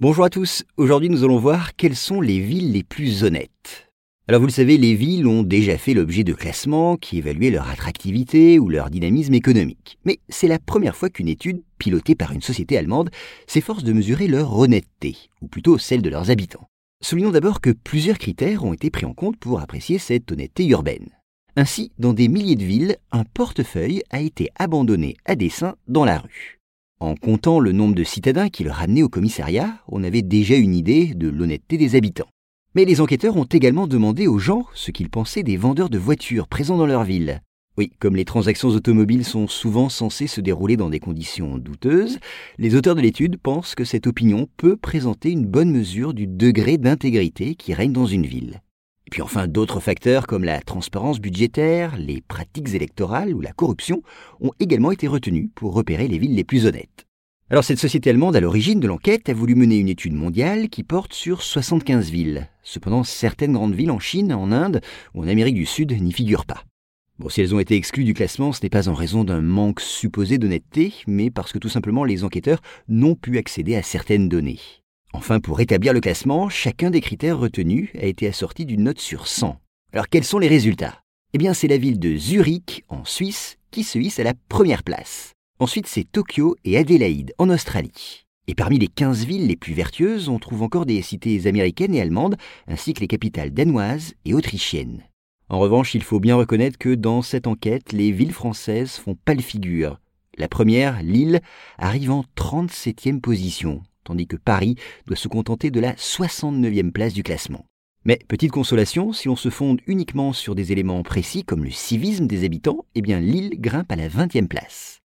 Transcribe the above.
Bonjour à tous, aujourd'hui nous allons voir quelles sont les villes les plus honnêtes. Alors vous le savez, les villes ont déjà fait l'objet de classements qui évaluaient leur attractivité ou leur dynamisme économique. Mais c'est la première fois qu'une étude, pilotée par une société allemande, s'efforce de mesurer leur honnêteté, ou plutôt celle de leurs habitants. Soulignons d'abord que plusieurs critères ont été pris en compte pour apprécier cette honnêteté urbaine. Ainsi, dans des milliers de villes, un portefeuille a été abandonné à dessein dans la rue. En comptant le nombre de citadins qui le ramenaient au commissariat, on avait déjà une idée de l'honnêteté des habitants. Mais les enquêteurs ont également demandé aux gens ce qu'ils pensaient des vendeurs de voitures présents dans leur ville. Oui, comme les transactions automobiles sont souvent censées se dérouler dans des conditions douteuses, les auteurs de l'étude pensent que cette opinion peut présenter une bonne mesure du degré d'intégrité qui règne dans une ville. Et puis enfin, d'autres facteurs comme la transparence budgétaire, les pratiques électorales ou la corruption ont également été retenus pour repérer les villes les plus honnêtes. Alors cette société allemande, à l'origine de l'enquête, a voulu mener une étude mondiale qui porte sur 75 villes. Cependant, certaines grandes villes en Chine, en Inde ou en Amérique du Sud n'y figurent pas. Bon, si elles ont été exclues du classement, ce n'est pas en raison d'un manque supposé d'honnêteté, mais parce que tout simplement les enquêteurs n'ont pu accéder à certaines données. Enfin, pour établir le classement, chacun des critères retenus a été assorti d'une note sur 100. Alors quels sont les résultats? Eh bien, c'est la ville de Zurich, en Suisse, qui se hisse à la première place. Ensuite, c'est Tokyo et Adélaïde, en Australie. Et parmi les 15 villes les plus vertueuses, on trouve encore des cités américaines et allemandes, ainsi que les capitales danoises et autrichiennes. En revanche, il faut bien reconnaître que dans cette enquête, les villes françaises font pas le figure. La première, Lille, arrive en 37e position, tandis que Paris doit se contenter de la 69e place du classement. Mais petite consolation, si l'on se fonde uniquement sur des éléments précis comme le civisme des habitants, eh bien Lille grimpe à la 20e place.